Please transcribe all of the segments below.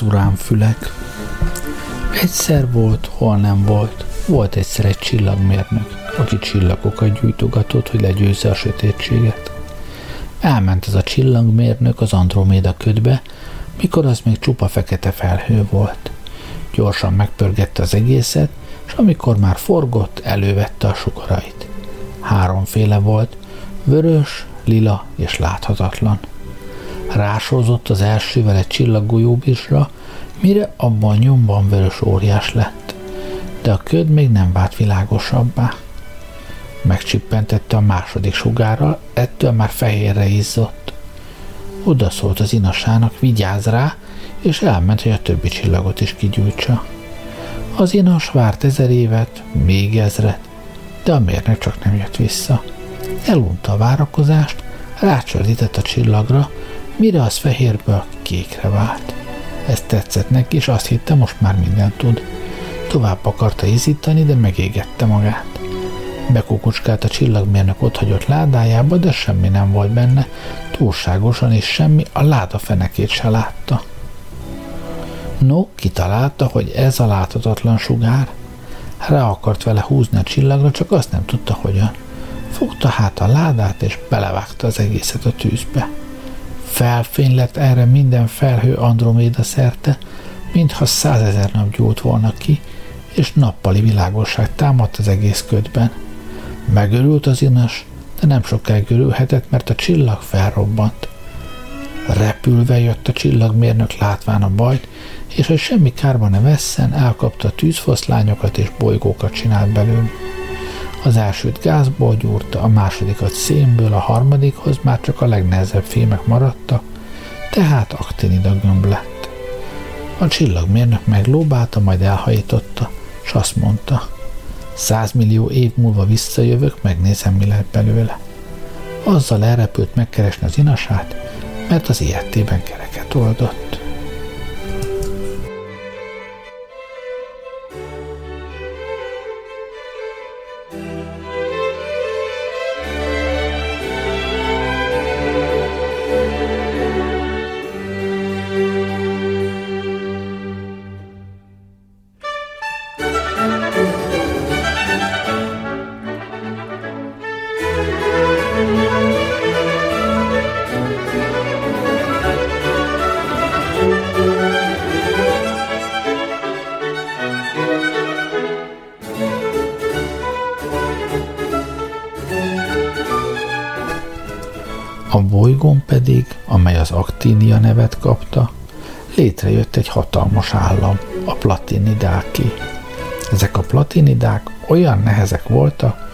Az fülek. Egyszer volt, hol nem volt. Volt egyszer egy csillagmérnök, aki csillagokat gyújtogatott, hogy legyőzze a sötétséget. Elment ez a csillagmérnök az Androméda ködbe, mikor az még csupa fekete felhő volt. Gyorsan megpörgette az egészet, és amikor már forgott, elővette a sugarait. Háromféle volt, vörös, lila és láthatatlan. Rásózott az elsővel egy csillaggolyóbisra, mire abban nyomban vörös óriás lett. De a köd még nem vált világosabbá. Megcsippentette a második sugárral, ettől már fehérre izzott. Oda szólt az inasának, vigyázz rá, és elment, hogy a többi csillagot is kigyújtsa. Az inas várt ezer évet, még ezret, de a mérnök csak nem jött vissza. Elunta a várakozást, rácsordített a csillagra, mire az fehérből kékre vált. Ez tetszett neki, és azt hitte, most már mindent tud. Tovább akarta izítani, de megégette magát. Bekukucskált a csillagmérnök otthagyott ládájába, de semmi nem volt benne, túlságosan is semmi, a láda fenekét se látta. No, kitalálta, hogy ez a láthatatlan sugár. Rá akart vele húzni a csillagra, csak azt nem tudta hogyan. Fogta hát a ládát, és belevágta az egészet a tűzbe. Felfény lett erre minden felhő Androméda szerte, mintha százezer nap gyújt volna ki, és nappali világosság támadt az egész ködben. Megörült az inas, de nem sokáig örülhetett, mert a csillag felrobbant. Repülve jött a csillagmérnök látván a bajt, és hogy semmi kárba ne vesszen, elkapta tűzfoszlányokat és bolygókat csinált belőle. Az elsőt gázból gyúrta, a másodikat szénből, a harmadikhoz már csak a legnehezebb fémek maradtak, tehát aktinida gömb lett. A csillagmérnök meglóbálta, majd elhajította, s azt mondta, százmillió év múlva visszajövök, megnézem, mi lett belőle. Azzal elrepült megkeresni az inasát, mert az ilyetében kereket oldott. Bolygón pedig, amely az Aktínia nevet kapta, létrejött egy hatalmas állam, a platinidáki. Ezek a platinidák olyan nehezek voltak,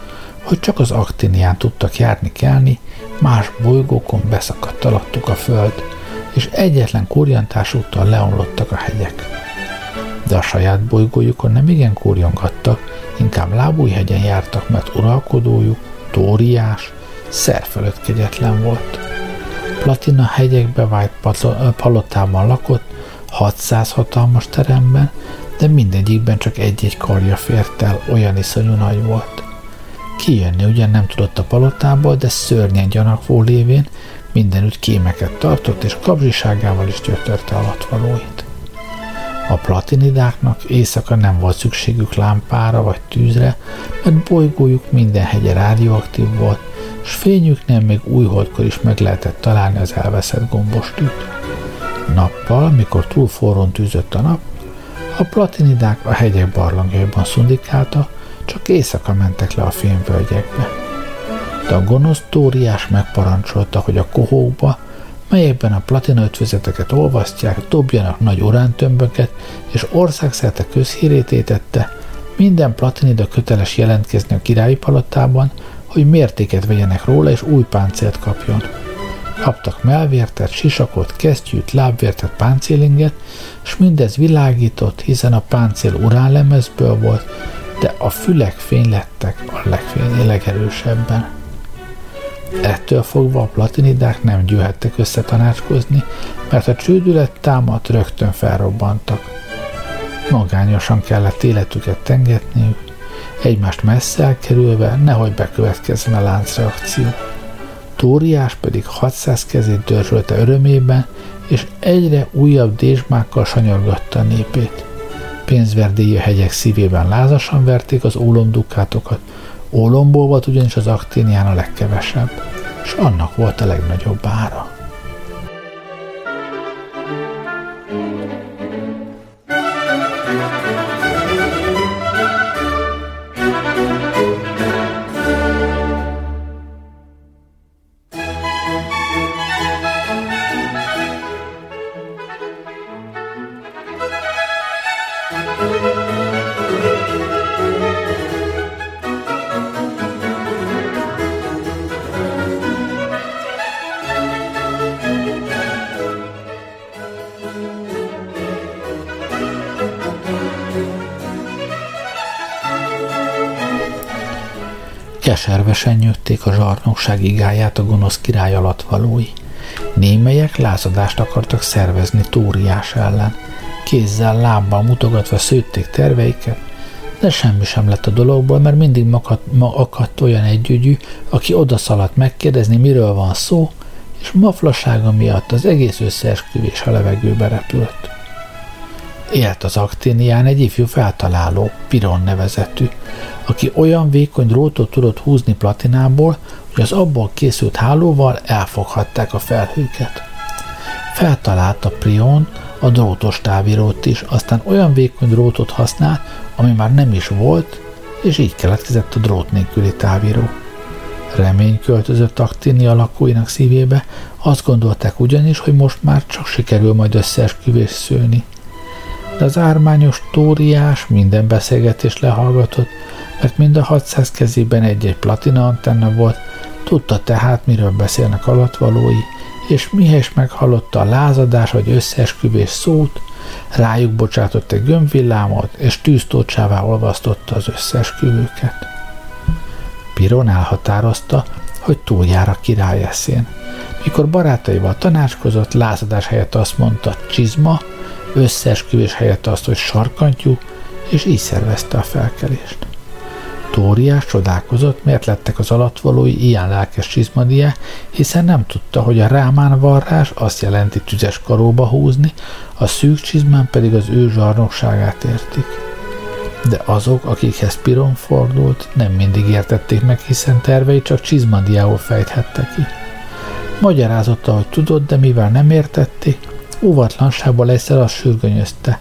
hogy csak az Aktinián tudtak járni-kelni, más bolygókon beszakadt alattuk a föld, és egyetlen kurjantás úttal leomlottak a hegyek. De a saját bolygójukon nem igen kurjongattak, inkább lábújhegyen jártak, mert uralkodójuk, Tóriás, szerfelőtt kegyetlen volt. Platina hegyekbe vájt palotában lakott, 600 hatalmas teremben, de mindegyikben csak egy-egy karja fért el, olyan iszonyú nagy volt. Kijönni ugyan nem tudott a palotából, de szörnyen gyanakvó lévén mindenütt kémeket tartott, és kabzsiságával is gyötörte alatvalóit. A platinidáknak éjszaka nem volt szükségük lámpára vagy tűzre, mert bolygójuk minden hegye rádióaktív volt, s fényüknél még újholdkor is meg lehetett találni az elveszett gombostűt. Nappal, mikor túl forrón tűzött a nap, a platinidák a hegyek barlangjaiban szundikálta, csak éjszaka mentek le a fényvölgyekbe. De a gonosz tóriás megparancsolta, hogy a kohókba, melyekben a platina ötvözeteket olvasztják, dobjanak nagy urántömböket, és országszerte közhírét étette, minden platinida köteles jelentkezni a királyi palotában, hogy mértéket vegyenek róla, és új páncélt kapjon. Kaptak melvértet, sisakot, kesztyűt, lábvértet, páncélinget, és mindez világított, hiszen a páncél uránlemezből volt, de a fülek fénylettek a legfény, legerősebben. Ettől fogva a platinidák nem gyűhettek össze tanácskozni, mert a csődület támadt rögtön felrobbantak. Magányosan kellett életüket tengetniük, egymást messze elkerülve, nehogy bekövetkezzen a láncreakció. Tóriás pedig 600 kezét dörzsölte örömében, és egyre újabb dézsmákkal sanyargatta a népét. Pénzverdélyi hegyek szívében lázasan verték az ólomdukátokat, ólomból volt ugyanis az akténián a legkevesebb, és annak volt a legnagyobb ára. Keservesen nyögték a zsarnokság igáját a gonosz király alatt valói. Némelyek lázadást akartak szervezni Tóriás ellen. Kézzel, lábbal mutogatva szőtték terveiket, de semmi sem lett a dologból, mert mindig makadt, ma akadt olyan együgyű, aki odaszaladt megkérdezni, miről van szó, és maflasága miatt az egész összeesküvés a levegőbe repült. Élt az akténián egy ifjú feltaláló, Piron nevezetű, aki olyan vékony drótot tudott húzni platinából, hogy az abból készült hálóval elfoghatták a felhőket. Feltalálta Prion a drótos távírót is, aztán olyan vékony drótot használt, ami már nem is volt, és így keletkezett a drót nélküli távíró. Remény költözött Aktini lakóinak szívébe, azt gondolták ugyanis, hogy most már csak sikerül majd összeesküvés szőni. De az ármányos tóriás minden beszélgetést lehallgatott, mert mind a 600 kezében egy-egy platina antenna volt, tudta tehát, miről beszélnek alatvalói, és mihez meghallotta a lázadás vagy összeesküvés szót, rájuk bocsátott egy gömbvillámot, és tűztócsává olvasztotta az összeesküvőket. Piron elhatározta, hogy túljár a király eszén. Mikor barátaival tanácskozott, lázadás helyett azt mondta csizma, összeesküvés helyett azt, hogy sarkantyú, és így szervezte a felkelést. Tóriás csodálkozott, miért lettek az alatvalói ilyen lelkes csizmadiák, hiszen nem tudta, hogy a rámán varrás azt jelenti tüzes karóba húzni, a szűk csizmán pedig az ő zsarnokságát értik. De azok, akikhez Piron fordult, nem mindig értették meg, hiszen tervei csak csizmadiául fejthette ki. Magyarázotta, hogy tudott, de mivel nem értették, óvatlanságból egyszer azt sürgönyözte,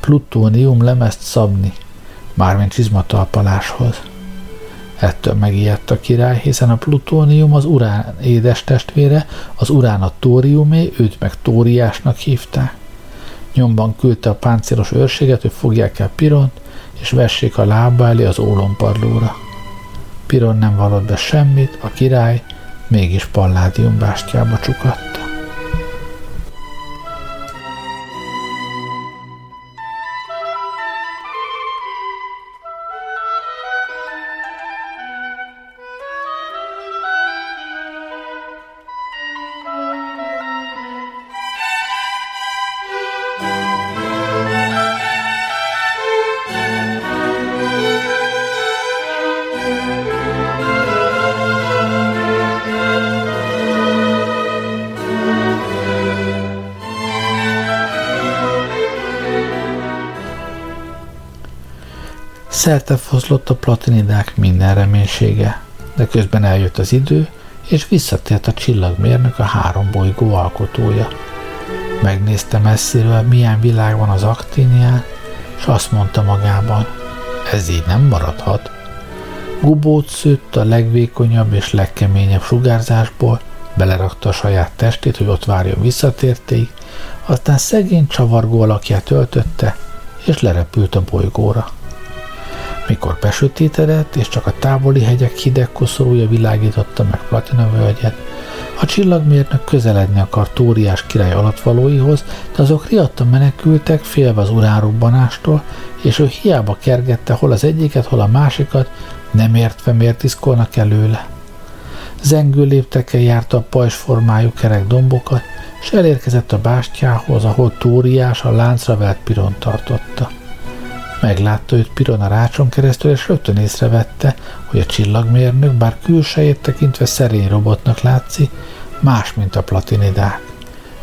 plutónium lemezt szabni, mármint csizmatalpaláshoz. Ettől megijedt a király, hiszen a plutónium az urán édes testvére, az urán a tóriumé, őt meg tóriásnak hívták. Nyomban küldte a páncélos őrséget, hogy fogják el Piront, és vessék a lába elé az ólomparlóra. Piron nem vallott be semmit, a király mégis Palládium bástyába csukadt. Szerte foszlott a platinidák minden reménysége, de közben eljött az idő, és visszatért a csillagmérnök a három bolygó alkotója. Megnézte messziről, milyen világ van az aktinián, és azt mondta magában, ez így nem maradhat. Gubót szőtt a legvékonyabb és legkeményebb sugárzásból, belerakta a saját testét, hogy ott várjon visszatértéig, aztán szegény csavargó alakját öltötte, és lerepült a bolygóra. Mikor besötétedett, és csak a távoli hegyek hideg koszorúja világította meg Platina völgyet, a csillagmérnök közeledni akart Tóriás király alatvalóihoz, de azok riadtan menekültek, félve az urárobbanástól, és ő hiába kergette hol az egyiket, hol a másikat, nem értve miért iszkolnak előle. Zengő léptekkel járta a pajzsformájú kerek dombokat, és elérkezett a bástyához, ahol Tóriás a láncra velt Piron tartotta. Meglátta őt Piron a rácson keresztül, és rögtön észrevette, hogy a csillagmérnök, bár külsejét tekintve szerény robotnak látszik, más, mint a platinidák.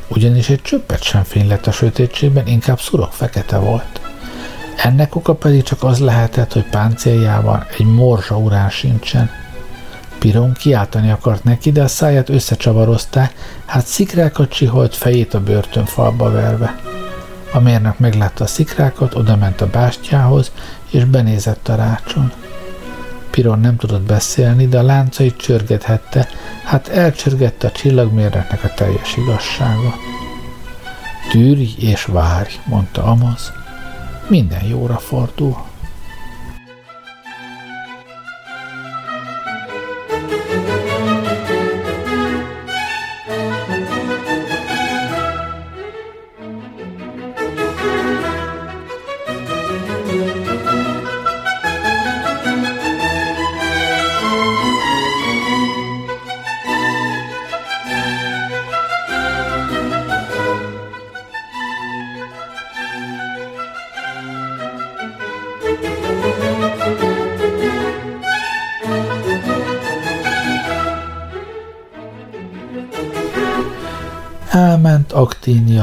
Ugyanis egy csöppet sem fény lett a sötétségben, inkább szurok fekete volt. Ennek oka pedig csak az lehetett, hogy páncéljában egy morzsa urán sincsen. Piron kiáltani akart neki, de a száját összecsavarozták, hát szikrákat csiholt fejét a börtönfalba verve. A mérnök meglátta a szikrákat, oda ment a bástyához, és benézett a rácson. Piron nem tudott beszélni, de a láncait csörgethette, hát elcsörgette a csillagmérnöknek a teljes igazságot. Tűrj és várj, mondta Amaz, minden jóra fordul.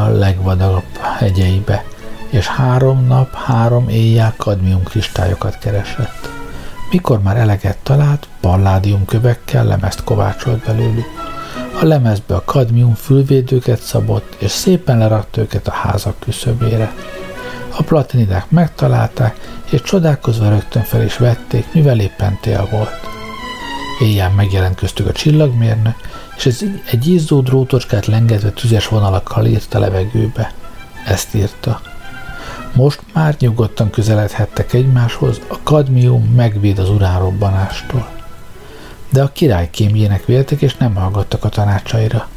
Aktínia legvadabb hegyeibe, és három nap, három éjjel kadmium kristályokat keresett. Mikor már eleget talált, palládium kövekkel lemezt kovácsolt belőlük. A lemezbe a kadmium fülvédőket szabott, és szépen lerakta őket a házak küszöbére. A platinidák megtalálták, és csodálkozva rögtön fel is vették, mivel éppen tél volt. Éjjel megjelent köztük a csillagmérnök, és ez egy izzó drótocskát lengetve tüzes vonalakkal írt a levegőbe. Ezt írta. Most már nyugodtan közeledhettek egymáshoz, a kadmium megvéd az uránrobbanástól. De a király kémjének véltek, és nem hallgattak a tanácsaira.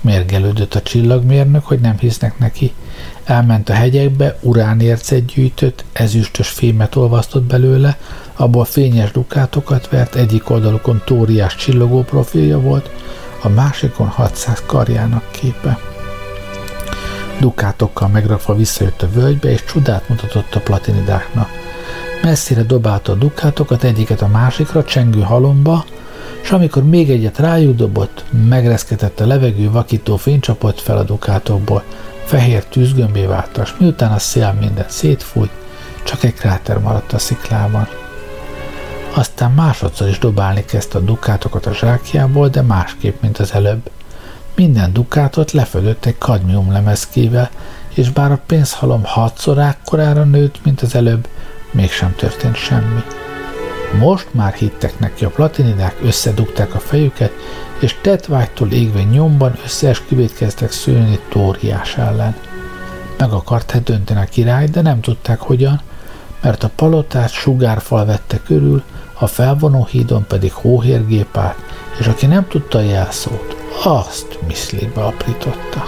Mérgelődött a csillagmérnök, hogy nem hisznek neki. Elment a hegyekbe, uránércet gyűjtött, ezüstös fémet olvasztott belőle, abból fényes dukátokat vert, egyik oldalukon tóriás csillogó profilja volt, a másikon 600 karjának képe. Dukátokkal megrakva visszajött a völgybe, és csodát mutatott a platinidáknak. Messzire dobálta a dukátokat egyiket a másikra, csengő halomba, és amikor még egyet rájuk dobott, megreszketett a levegő vakító fénycsapott fel a dukátokból, fehér tűzgömbé válta, és miután a szél mindent szétfújt, csak egy kráter maradt a sziklában. Aztán másodszor is dobálni kezdte a dukátokat a zsákjából, de másképp, mint az előbb. Minden dukátot lefölött egy kadmium lemezkével, és bár a pénzhalom hatszor ákkorára nőtt, mint az előbb, mégsem történt semmi. Most már hittek neki a platinidák, összedugták a fejüket, és tetvágytól égve nyomban összeesküvét kezdtek szülni Tóriás ellen. Meg akart dönteni a király, de nem tudták hogyan, mert a palotát sugárfal vette körül, a felvonó hídon pedig hóhérgép állt, és aki nem tudta a jelszót, azt miszlibe aprította.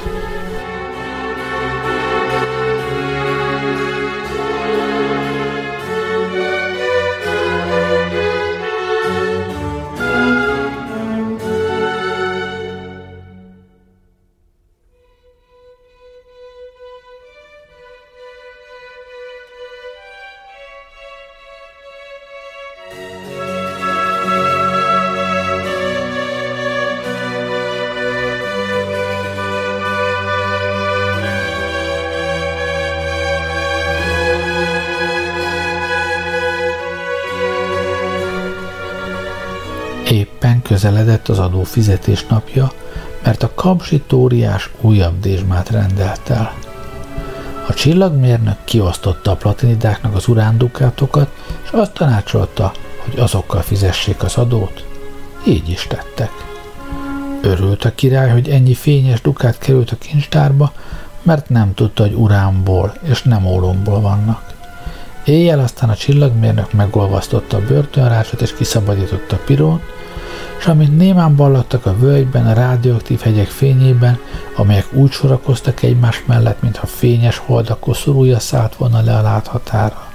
Adófizetés napja, mert a kapzsi tóriás újabb dézsmát rendelt el. A csillagmérnök kiosztotta a platinidáknak az urándukátokat, és azt tanácsolta, hogy azokkal fizessék az adót. Így is tettek. Örült a király, hogy ennyi fényes dukát került a kincstárba, mert nem tudta, hogy uránból és nem ólomból vannak. Éjjel aztán a csillagmérnök megolvasztotta a börtönrácsot és kiszabadította Pirón, és amint némán ballottak a völgyben, a rádióaktív hegyek fényében, amelyek úgy sorakoztak egymás mellett, mintha fényes holdak koszorúja szállt volna le a láthatára.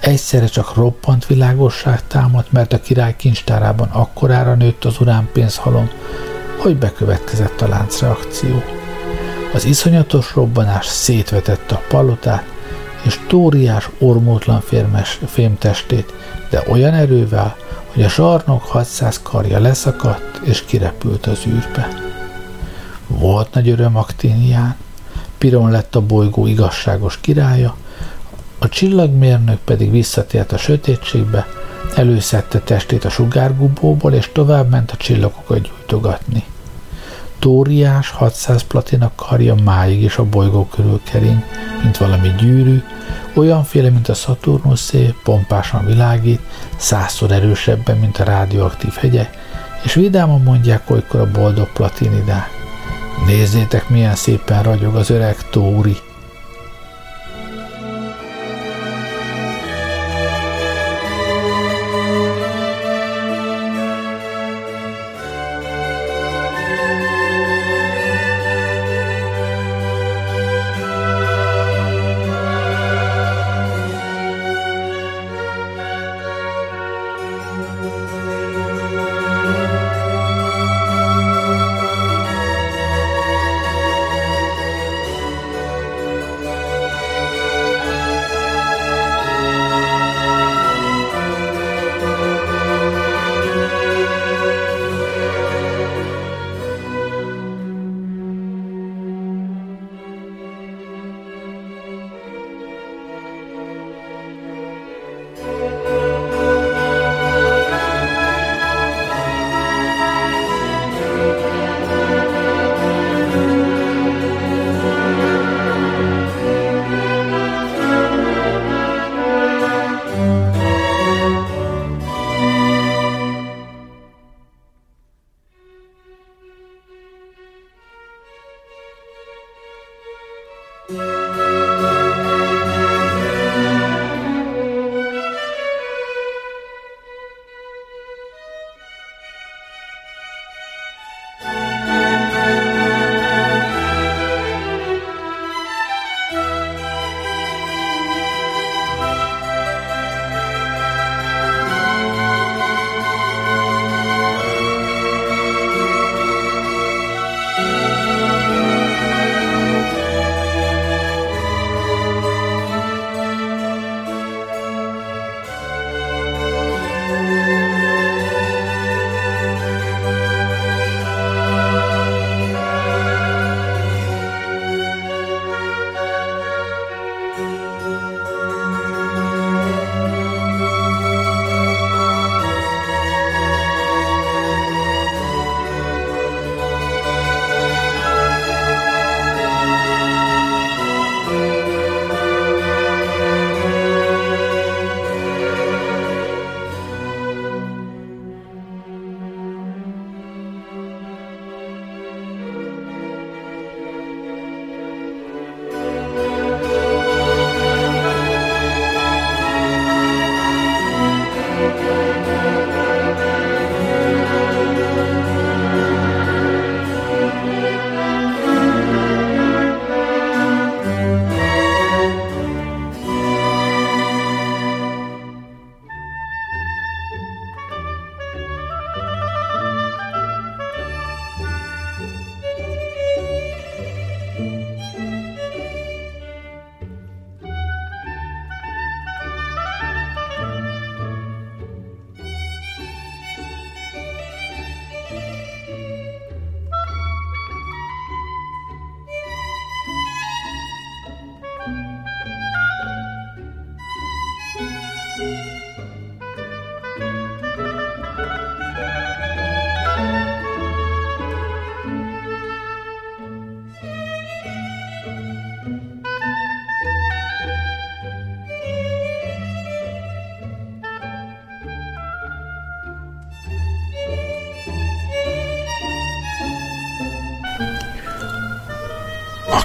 Egyszerre csak roppant világosság támadt, mert a király kincstárában akkorára nőtt az uránpénzhalom, hogy bekövetkezett a láncreakció. Az iszonyatos robbanás szétvetette a palotát, és tóriás, ormótlan férmes, fémtestét, de olyan erővel, hogy a zsarnok 600 karja leszakadt és kirepült az űrbe. Volt nagy öröm Akténián, Piron lett a bolygó igazságos királya, a csillagmérnök pedig visszatért a sötétségbe, előszedte testét a sugárgubóból, és tovább ment a csillagokat gyújtogatni. Tóriás 600 platina karja máig is a bolygó körül kering, mint valami gyűrű, olyanféle, mint a Szaturnuszé, pompásan világít, százszor erősebben, mint a rádióaktív hegyek, és vidáman mondják olykor a boldog platinidák. Nézzétek, milyen szépen ragyog az öreg Tóri!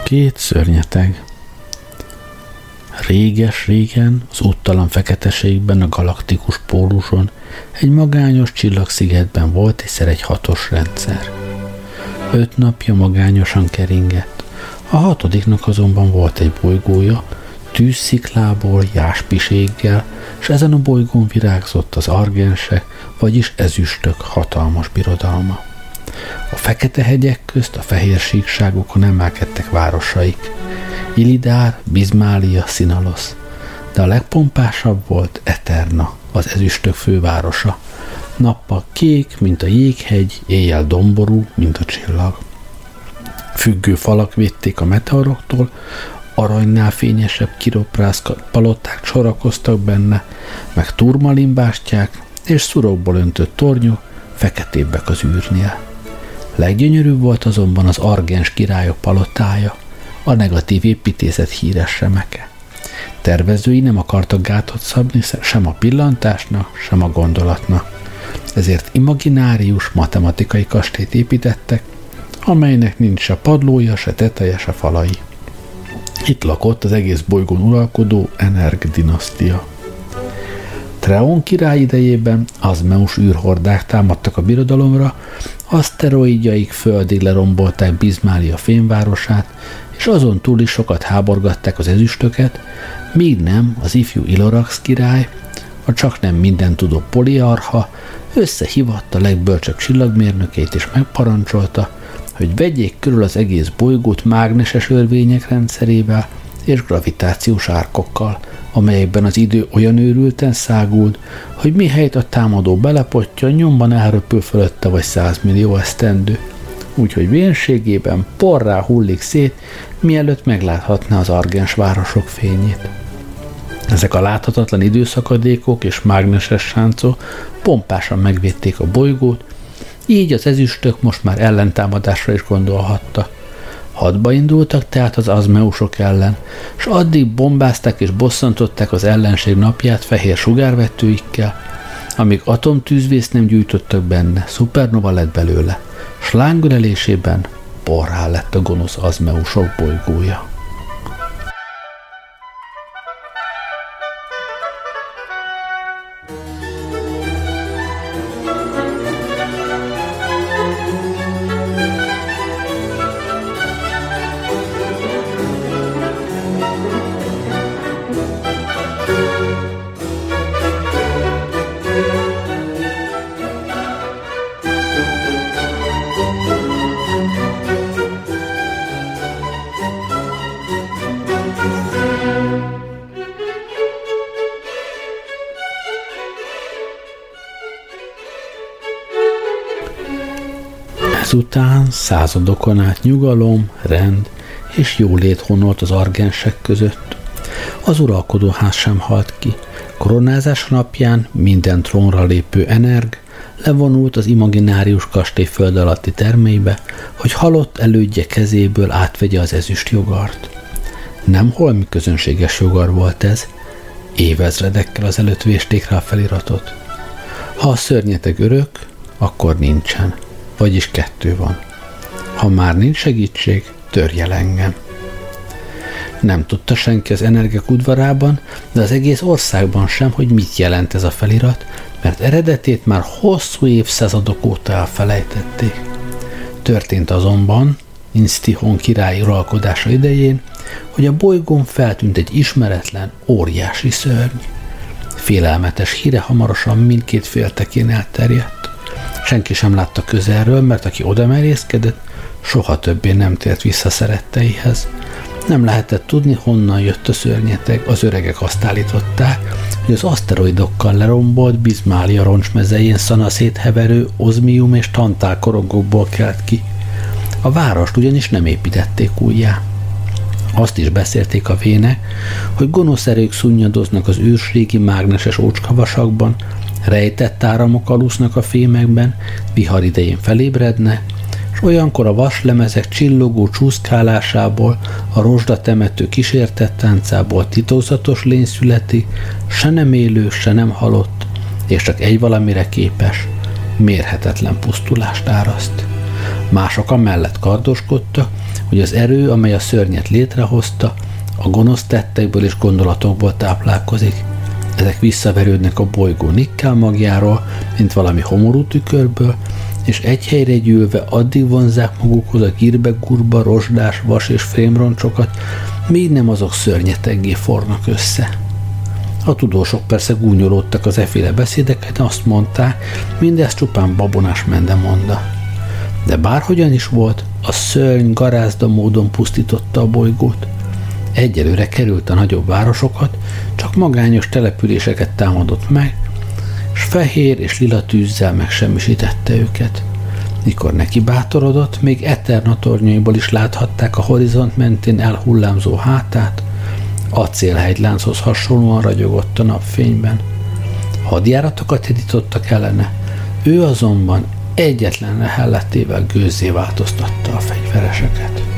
Két szörnyeteg. Réges-régen, az úttalan feketeségben, a galaktikus póluson, egy magányos csillagszigetben volt egyszer egy hatos rendszer. Öt napja magányosan keringett. A hatodiknak azonban volt egy bolygója, tűzsziklából, jáspiséggel, és ezen a bolygón virágzott az argensek, vagyis ezüstök hatalmas birodalma. A fekete hegyek közt a fehér síkságokon emelkedtek városaik. Ilidár, Bizmália, Sinalosz. De a legpompásabb volt Eterna, az ezüstök fővárosa. Nappal kék, mint a jéghegy, éjjel domború, mint a csillag. Függő falak védték a meteoroktól, aranynál fényesebb kiroprászka paloták sorakoztak benne, meg turmalimbástyák és szurokból öntött tornyok, feketébbek az űrnél. Leggyönyörűbb volt azonban az argens királyok palotája, a negatív építészet híres remeke. Tervezői nem akartak gátot szabni sem a pillantásnak, sem a gondolatnak. Ezért imaginárius matematikai kastélyt építettek, amelynek nincs se padlója, se teteje, se falai. Itt lakott az egész bolygón uralkodó Energ dinasztia. Treon király idejében azmeus űrhordák támadtak a birodalomra, aszteroidjaik földig lerombolták Bizmália fényvárosát, és azon túl is sokat háborgatták az ezüstöket, míg nem az ifjú Ilorax király, a csak nem minden tudó poliarha összehívatta a legbölcsebb csillagmérnökeit és megparancsolta, hogy vegyék körül az egész bolygót mágneses örvények rendszerével és gravitációs árkokkal, amelyekben az idő olyan őrülten száguld, hogy mihelyt a támadó belepotja, nyomban elröpül fölötte vagy százmillió esztendő, úgyhogy vénségében porrá hullik szét, mielőtt megláthatná az argens városok fényét. Ezek a láthatatlan időszakadékok és mágneses sáncok pompásan megvédték a bolygót, így az ezüstök most már ellentámadásra is gondolhattak. Hadba indultak tehát az azmeusok ellen, és addig bombázták és bosszantották az ellenség napját fehér sugárvetőikkel, amíg atomtűzvész nem gyújtottak benne, szupernova lett belőle, s lángörelésében porrá lett a gonosz azmeusok bolygója. Századokon át nyugalom, rend és jólét honolt az argensek között. Az uralkodóház sem halt ki. Koronázás napján minden trónra lépő energ levonult az imaginárius kastély föld alatti termébe, hogy halott elődje kezéből átvegye az ezüst jogart. Nem holmi közönséges jogar volt ez, évezredekkel az előtt vésték rá a feliratot. Ha a szörnyeteg örök, akkor nincsen vagyis kettő van. Ha már nincs segítség, törj el engem. Nem tudta senki az energiek udvarában, de az egész országban sem, hogy mit jelent ez a felirat, mert eredetét már hosszú évszázadok óta elfelejtették. Történt azonban, Instihon király uralkodása idején, hogy a bolygón feltűnt egy ismeretlen, óriási szörny. Félelmetes híre hamarosan mindkét féltekén elterjedt. Senki sem látta közelről, mert aki oda merészkedett, soha többé nem tért vissza szeretteihez. Nem lehetett tudni, honnan jött a szörnyeteg, az öregek azt állították, hogy az aszteroidokkal lerombolt Bizmália roncsmezején szanaszét heverő ozmium és tantál korongokból kelt ki. A várost ugyanis nem építették újjá. Azt is beszélték a vének, hogy gonosz erők szunnyadoznak az ősrégi mágneses ócskavasakban, Rejtett áramok alusznak a fémekben, vihar idején felébredne, és olyankor a vaslemezek csillogó csúszkálásából, a rozsda temető kísértett táncából titokzatos lény születi, se nem élő, se nem halott, és csak egy valamire képes, mérhetetlen pusztulást áraszt. Mások a mellett kardoskodtak, hogy az erő, amely a szörnyet létrehozta, a gonosz tettekből és gondolatokból táplálkozik. Ezek visszaverődnek a bolygó nikkel magjáról, mint valami homorú tükörből, és egy helyre gyűlve addig vonzák magukhoz a gírbe-gurba, rozsdás, vas és fémroncsokat, míg nem azok szörnyeteggé fornak össze. A tudósok persze gúnyolódtak az eféle beszédeket, azt mondták, mindez csupán babonás mendemonda. De bárhogyan is volt, a szörny garázda módon pusztította a bolygót. Egyelőre került a nagyobb városokat, csak magányos településeket támadott meg, s fehér és lila tűzzel megsemmisítette őket. Mikor neki bátorodott, még Eterna tornyaiból is láthatták a horizont mentén elhullámzó hátát, acélhegylánchoz hasonlóan ragyogott a napfényben. Hadjáratokat indítottak ellene, ő azonban egyetlen lehelletével gőzzé változtatta a fegyvereseket.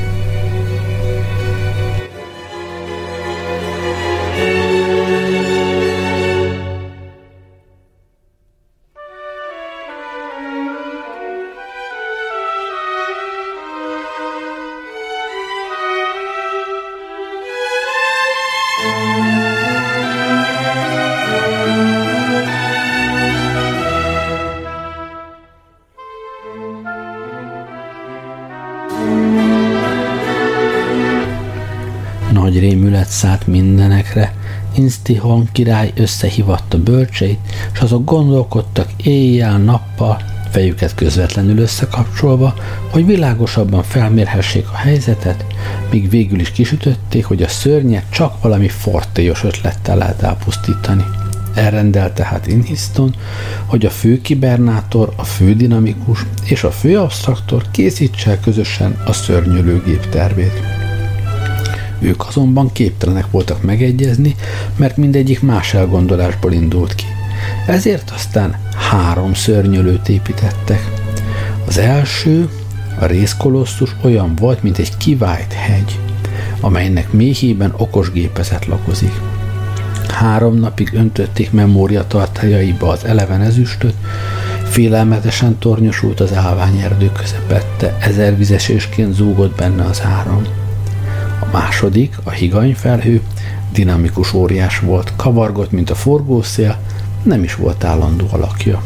Instihon király összehívatta bölcseit, és azok gondolkodtak éjjel-nappal, fejüket közvetlenül összekapcsolva, hogy világosabban felmérhessék a helyzetet, míg végül is kisütötték, hogy a szörnyet csak valami fortélyos ötlettel lehet elpusztítani. Elrendelt tehát Inhiston, hogy a fő kibernátor, a fő dinamikus és a fő abstraktor készítse közösen a szörnyölőgép tervét. Ők azonban képtelenek voltak megegyezni, mert mindegyik más elgondolásból indult ki. Ezért aztán három szörnyölőt építettek. Az első, a részkolosszus olyan volt, mint egy kivált hegy, amelynek méhében okos gépezet lakozik. Három napig öntötték memóriatartályaiba az eleven ezüstöt, félelmetesen tornyosult az állványerdő közepette, ezervizesésként zúgott benne az áram. Második, a higanyfelhő, dinamikus óriás volt, kavargott, mint a forgószél, nem is volt állandó alakja.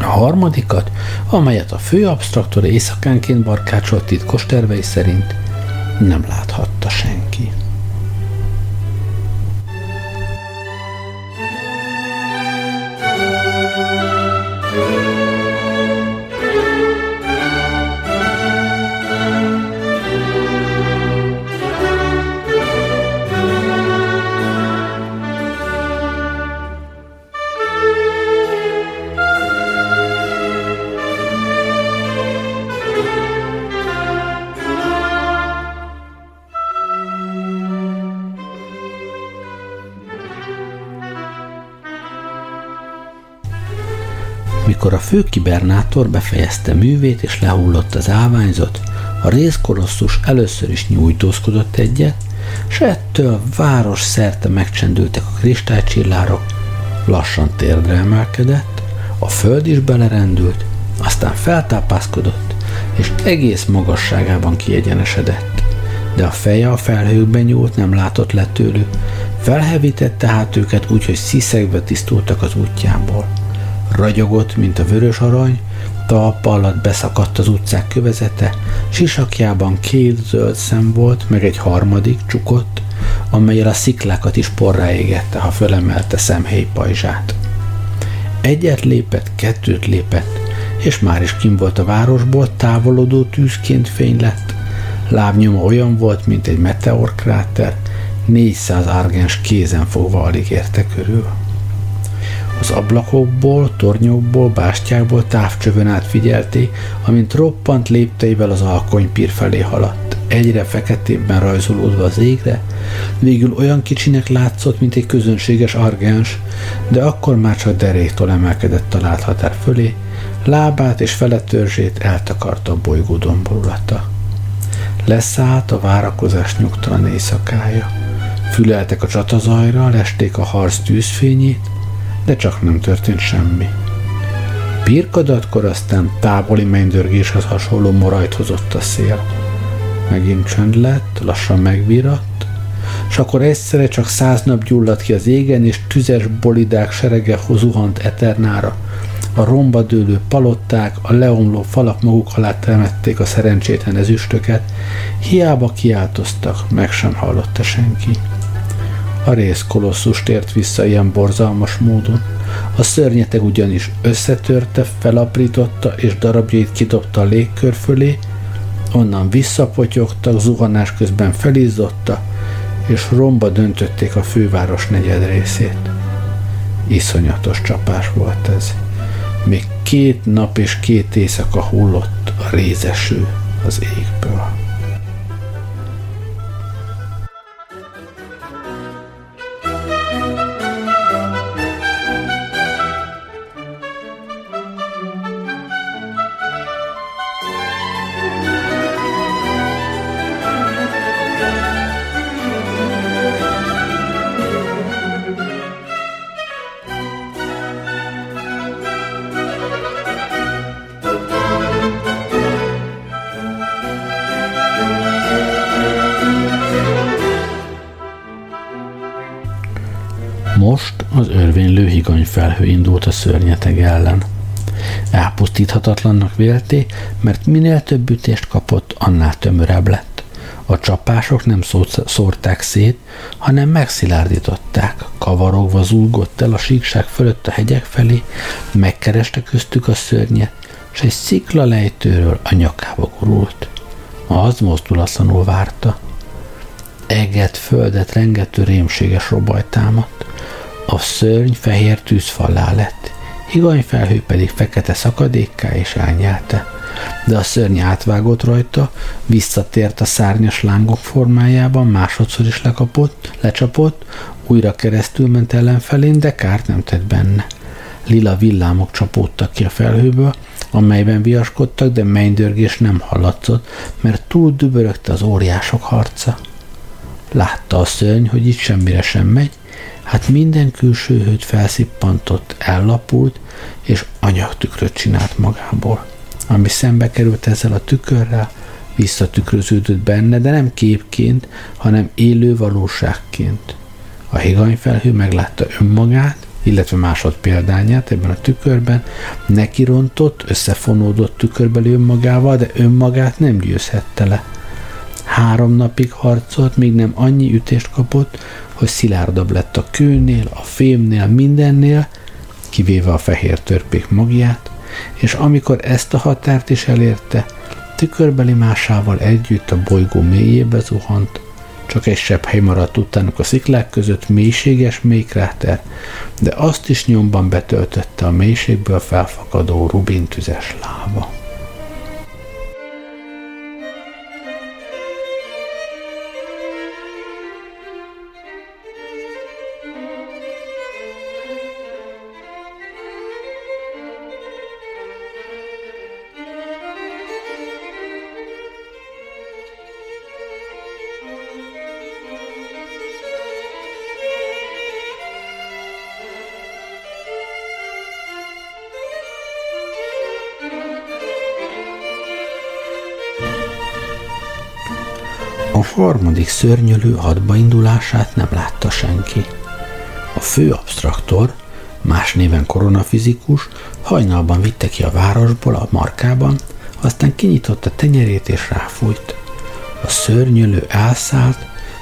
A harmadikat, amelyet a fő abstraktor éjszakánként barkácsolt titkos tervei szerint, nem láthatta senki. Mikor a főkibernátor befejezte művét és lehullott az állványzat, a részkolosszus először is nyújtózkodott egyet, s ettől város szerte megcsendültek a kristálycsillárok, lassan térdre emelkedett, a föld is belerendült, aztán feltápászkodott, és egész magasságában kiegyenesedett. De a feje a felhőkben nyúlt, nem látott le tőlük, felhevítette hát őket úgy, hogy sziszegve tisztultak az útjából ragyogott, mint a vörös arany, talpa alatt beszakadt az utcák kövezete, sisakjában két zöld szem volt, meg egy harmadik, csukott, amelyel a sziklákat is porrá égette, ha fölemelte szemhéj pajzsát. Egyet lépett, kettőt lépett, és már is kim volt a városból, távolodó tűzként fény lett. Lábnyoma olyan volt, mint egy meteorkráter, 400 argens kézen fogva alig érte körül. Az ablakokból, tornyokból, bástyákból távcsövön át figyelté, amint roppant lépteivel az alkonypír felé haladt, egyre feketébben rajzolódva az égre, végül olyan kicsinek látszott, mint egy közönséges argens, de akkor már csak deréktől emelkedett a láthatár fölé, lábát és feletörzsét eltakarta a bolygó domborulata. Leszállt a várakozás nyugtalan éjszakája. Füleltek a csatazajra, lesték a harc tűzfényét, de csak nem történt semmi. Birkadatkor aztán távoli mennydörgéshez hasonló morajt hozott a szél. megint csönd lett, lassan megviratt, és akkor egyszerre csak száz nap gyulladt ki az égen, és tüzes bolidák serege zuhant Eternára. A romba dőlő palották, a leomló falak maguk alá temették a szerencsétlen ezüstöket, hiába kiáltoztak, meg sem hallotta senki. A rész kolosszus tért vissza ilyen borzalmas módon. A szörnyeteg ugyanis összetörte, felaprította és darabjait kidobta a légkör fölé, onnan visszapotyogtak, zuhanás közben felizzotta, és romba döntötték a főváros negyed részét. Iszonyatos csapás volt ez. Még két nap és két éjszaka hullott a rézeső az égből. Az örvénylő higany felhő indult a szörnyeteg ellen. Elpusztíthatatlannak vélté, mert minél több ütést kapott, annál tömörebb lett. A csapások nem szórták szét, hanem megszilárdították. Kavarogva zúgott el a síkság fölött a hegyek felé, megkereste köztük a szörnyet, és egy szikla lejtőről a nyakába gurult. Az mozdulatlanul várta. Eget, földet rengető rémséges robaj támadt. A szörny fehér tűzfallá lett, felhő pedig fekete szakadékká és elnyelte. De a szörny átvágott rajta, visszatért a szárnyas lángok formájában, másodszor is lekapott, lecsapott, újra keresztül ment ellenfelén, de kárt nem tett benne. Lila villámok csapódtak ki a felhőből, amelyben viaskodtak, de mennydörgés nem hallatszott, mert túl dübörögte az óriások harca. Látta a szörny, hogy itt semmire sem megy, Hát minden külső hőt felszippantott, ellapult, és anyagtükröt csinált magából. Ami szembe került ezzel a tükörrel, visszatükröződött benne, de nem képként, hanem élő valóságként. A higanyfelhő meglátta önmagát, illetve másod példányát ebben a tükörben, nekirontott, összefonódott tükörbeli önmagával, de önmagát nem győzhette le. Három napig harcolt, míg nem annyi ütést kapott, hogy szilárdabb lett a kőnél, a fémnél, mindennél, kivéve a fehér törpék magját, és amikor ezt a határt is elérte, tükörbeli másával együtt a bolygó mélyébe zuhant, csak egy sebb hely maradt utánuk a sziklák között mélységes mélykráter, de azt is nyomban betöltötte a mélységből felfakadó rubintüzes láva. Harmadik szörnyölő hadbaindulását nem látta senki. A fő abstraktor, más néven koronafizikus, hajnalban vitte ki a városból a markában, aztán kinyitotta tenyerét és ráfújt. A szörnyölő elszállt,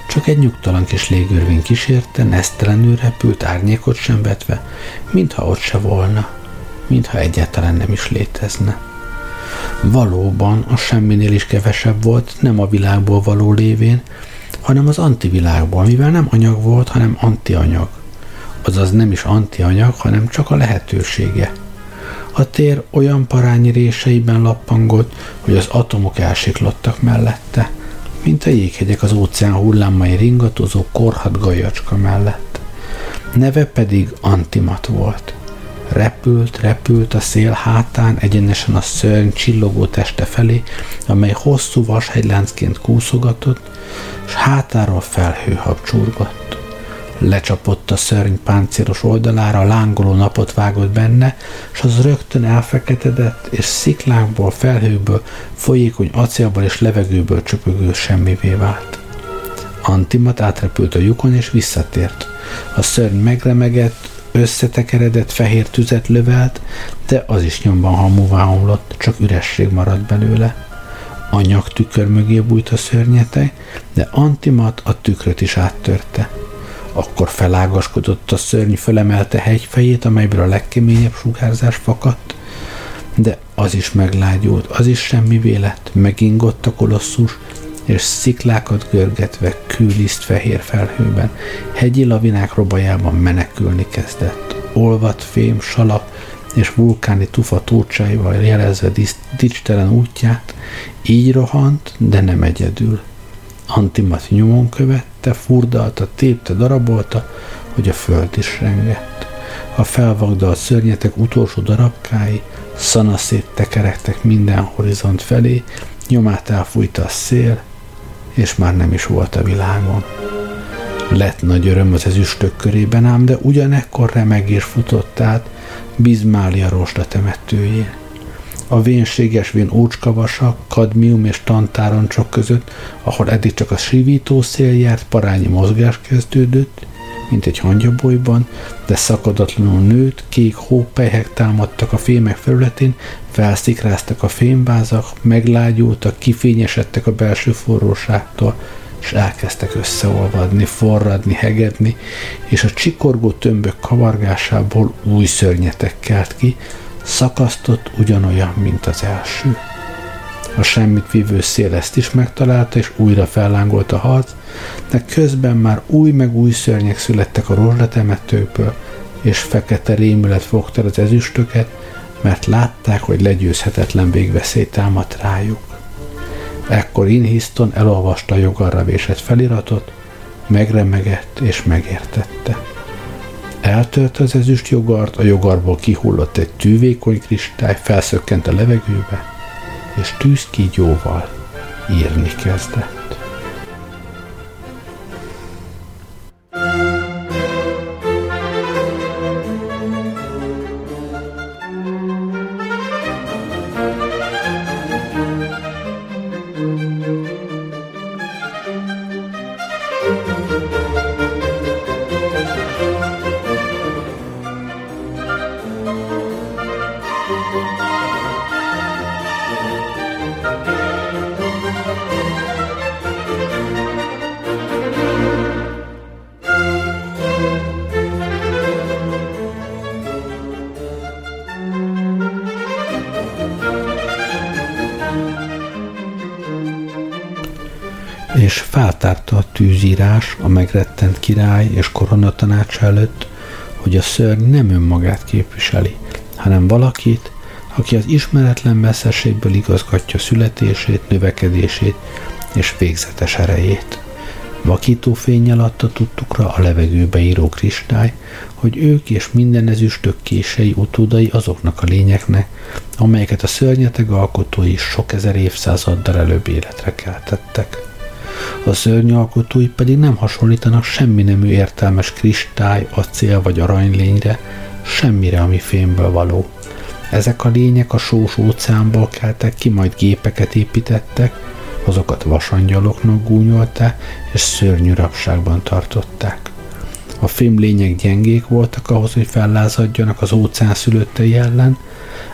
csak egy nyugtalan kis légörvény kísérte, nesztelenül repült, árnyékot sem vetve, mintha ott se volna, mintha egyáltalán nem is létezne. Valóban a semminél is kevesebb volt, nem a világból való lévén, hanem az antivilágból, mivel nem anyag volt, hanem antianyag. Azaz nem is antianyag, hanem csak a lehetősége. A tér olyan parányi réseiben lappangott, hogy az atomok elsiklottak mellette, mint a jéghegyek az óceán hullámai ringatozó korhat gajacska mellett. Neve pedig Antimat volt. Repült, repült a szél hátán egyenesen a szörny csillogó teste felé, amely hosszú vashegyláncként kúszogatott, és hátáról felhő habcsurgott. Lecsapott a szörny páncélos oldalára, lángoló napot vágott benne, és az rögtön elfeketedett, és sziklákból, felhőből, folyékony acélból és levegőből csöpögő semmivé vált. Antimat átrepült a lyukon, és visszatért. A szörny megremegett, összetekeredett fehér tüzet lövelt, de az is nyomban hamuvá omlott, csak üresség maradt belőle. A nyak tükör mögé bújt a szörnyetej, de Antimat a tükröt is áttörte. Akkor felágaskodott a szörny, fölemelte hegyfejét, amelyből a legkeményebb sugárzás fakadt, de az is meglágyult, az is semmi vélet, megingott a kolosszus, és sziklákat görgetve kűliszt fehér felhőben, hegyi lavinák robajában menekülni kezdett. Olvat fém, salak és vulkáni tufa tócsaival jelezve dicstelen útját, így rohant, de nem egyedül. Antimat nyomon követte, furdalta, tépte, darabolta, hogy a föld is rengett. A felvagdalt szörnyetek utolsó darabkái szanaszét tekerektek minden horizont felé, nyomát elfújta a szél, és már nem is volt a világon. Lett nagy öröm az ezüstök körében ám, de ugyanekkor remegés futott át Bizmália rosda temetőjén. A vénséges vén ócskavasak, kadmium és tantároncsok között, ahol eddig csak a sivító szél járt, parányi mozgás kezdődött, mint egy hangyabolyban, de szakadatlanul nőtt, kék hópelyhek támadtak a fémek felületén, felszikráztak a fémvázak, meglágyultak, kifényesedtek a belső forróságtól, és elkezdtek összeolvadni, forradni, hegedni, és a csikorgó tömbök kavargásából új szörnyetek kelt ki, szakasztott ugyanolyan, mint az első. A semmit vívő szél ezt is megtalálta, és újra fellángolt a harc, de közben már új meg új szörnyek születtek a rozsdatemetőkből, és fekete rémület fogta az ezüstöket, mert látták, hogy legyőzhetetlen végveszély támadt rájuk. Ekkor Inhiston elolvasta a jogarra vésett feliratot, megremegett és megértette. Eltört az ezüst jogart, a jogarból kihullott egy tűvékony kristály, felszökkent a levegőbe, és tűzkígyóval írni kezdett. Megrettent király és koronatanács előtt, hogy a szörny nem önmagát képviseli, hanem valakit, aki az ismeretlen messzeségből igazgatja születését, növekedését és végzetes erejét. Vakító fényjel adta tudtukra a levegőbe író kristály, hogy ők és minden ezüstök kései utódai azoknak a lényeknek, amelyeket a szörnyeteg alkotói sok ezer évszázaddal előbb életre keltettek. A szörnyalkotói pedig nem hasonlítanak semmi nemű értelmes kristály, acél vagy aranylényre, semmire, ami fémből való. Ezek a lények a sós óceánból keltek ki, majd gépeket építettek, azokat vasangyaloknak gúnyolták, és szörnyű rabságban tartották. A fém lények gyengék voltak ahhoz, hogy fellázadjanak az óceán szülöttei ellen,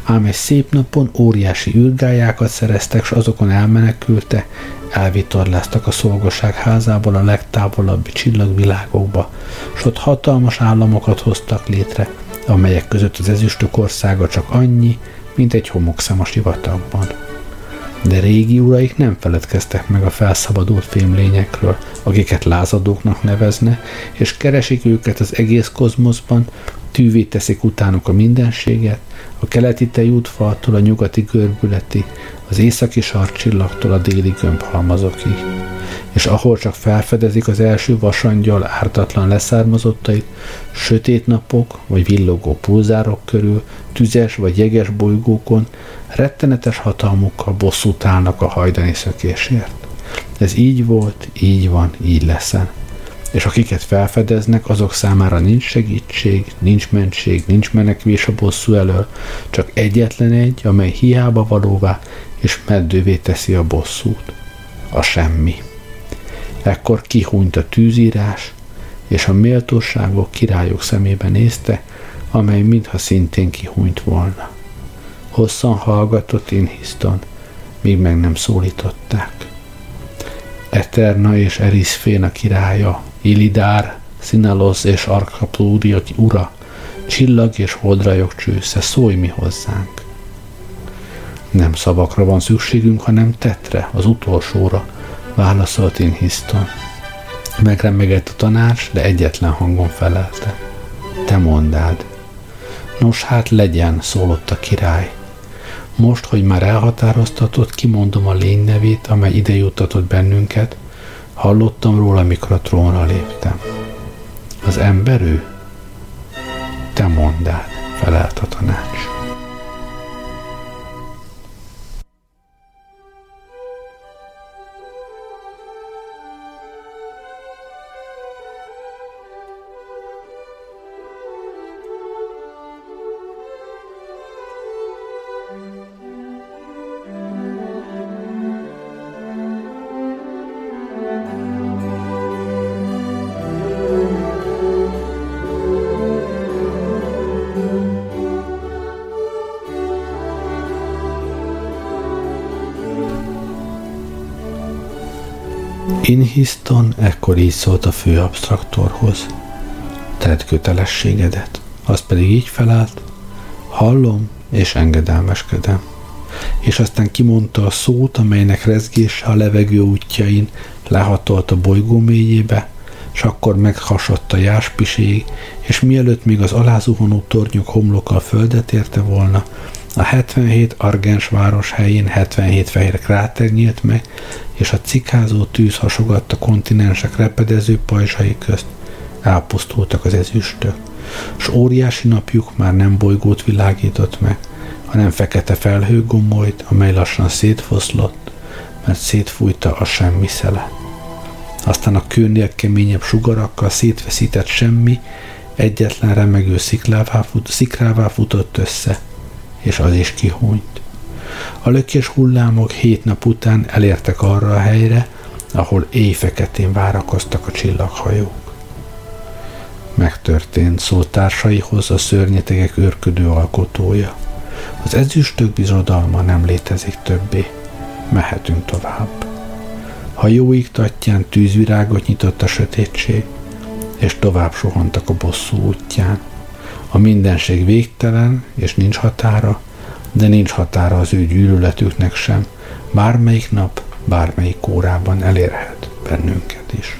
ám egy szép napon óriási űrgályákat szereztek, s azokon elmenekülte, elvitorláztak a szolgaság házából a legtávolabbi csillagvilágokba, s ott hatalmas államokat hoztak létre, amelyek között az ezüstök országa csak annyi, mint egy homokszem a sivatagban. De régi uraik nem feledkeztek meg a felszabadult fémlényekről, akiket lázadóknak nevezne, és keresik őket az egész kozmoszban, tűvé teszik utánuk a mindenséget, a keleti tejútfaltól a nyugati görbületi, az északi sarcsillagtól a déli gömbhalmazokig, és ahol csak felfedezik az első vasangyal ártatlan leszármazottait, sötét napok vagy villogó pulzárok körül, tüzes vagy jeges bolygókon, rettenetes hatalmukkal bosszút állnak a hajdani szökésért. Ez így volt, így van, így leszen. És akiket felfedeznek, azok számára nincs segítség, nincs mentség, nincs menekvés a bosszú elől, csak egyetlen egy, amely hiába valóvá és meddővé teszi a bosszút. A semmi. Ekkor kihúnyt a tűzírás, és a méltóságok királyok szemébe nézte, amely mintha szintén kihúnyt volna. Hosszan hallgatott Inhiszton, míg meg nem szólították. Eterna és Eriszféna királya, Ilidár, Szinalos és Arkaplúria ura, csillag és holdrajok csősze, szólj mi hozzánk. Nem szavakra van szükségünk, hanem tetre, az utolsóra, válaszolt Inhiszton. Megremegett a tanács, de egyetlen hangon felelte. Te mondád. Nos hát legyen, szólott a király. Most, hogy már elhatároztatott, kimondom a lény nevét, amely ide juttatott bennünket, hallottam róla, mikor a trónra léptem. Az ember ő? Te mondád, felelt a tanács. Inhiston ekkor így szólt a fő abstraktorhoz. Tedd kötelességedet. Az pedig így felállt. Hallom és engedelmeskedem. És aztán kimondta a szót, amelynek rezgése a levegő útjain lehatolt a bolygó mélyébe, és akkor meghasadt a jáspiség, és mielőtt még az alázuhonó tornyok homloka a földet érte volna, a 77 argens város helyén 77 fehér kráter nyílt meg, és a cikázó tűz hasogatt a kontinensek repedező pajzsai közt. Elpusztultak az ezüstök, s óriási napjuk már nem bolygót világított meg, hanem fekete felhő gomolyt, amely lassan szétfoszlott, mert szétfújta a semmi szele. Aztán a kőnél keményebb sugarakkal szétveszített semmi egyetlen remegő sziklává, fut, szikrává futott össze, és az is kihúnyt. A lökés hullámok hét nap után elértek arra a helyre, ahol éjfeketén várakoztak a csillaghajók. Megtörtént szótársaihoz a szörnyetegek őrködő alkotója. Az ezüstök bizodalma nem létezik többé. Mehetünk tovább. Hajóik tatján tűzvirágot nyitott a sötétség, és tovább sohantak a bosszú útján. A mindenség végtelen, és nincs határa, de nincs határa az ő gyűlöletüknek sem. Bármelyik nap, bármelyik órában elérhet bennünket is.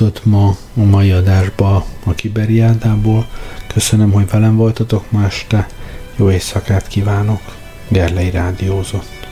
Jutott ma a mai adásba a Kiberiádából. Köszönöm, hogy velem voltatok ma este. Jó éjszakát kívánok. Gerlei Rádiózott.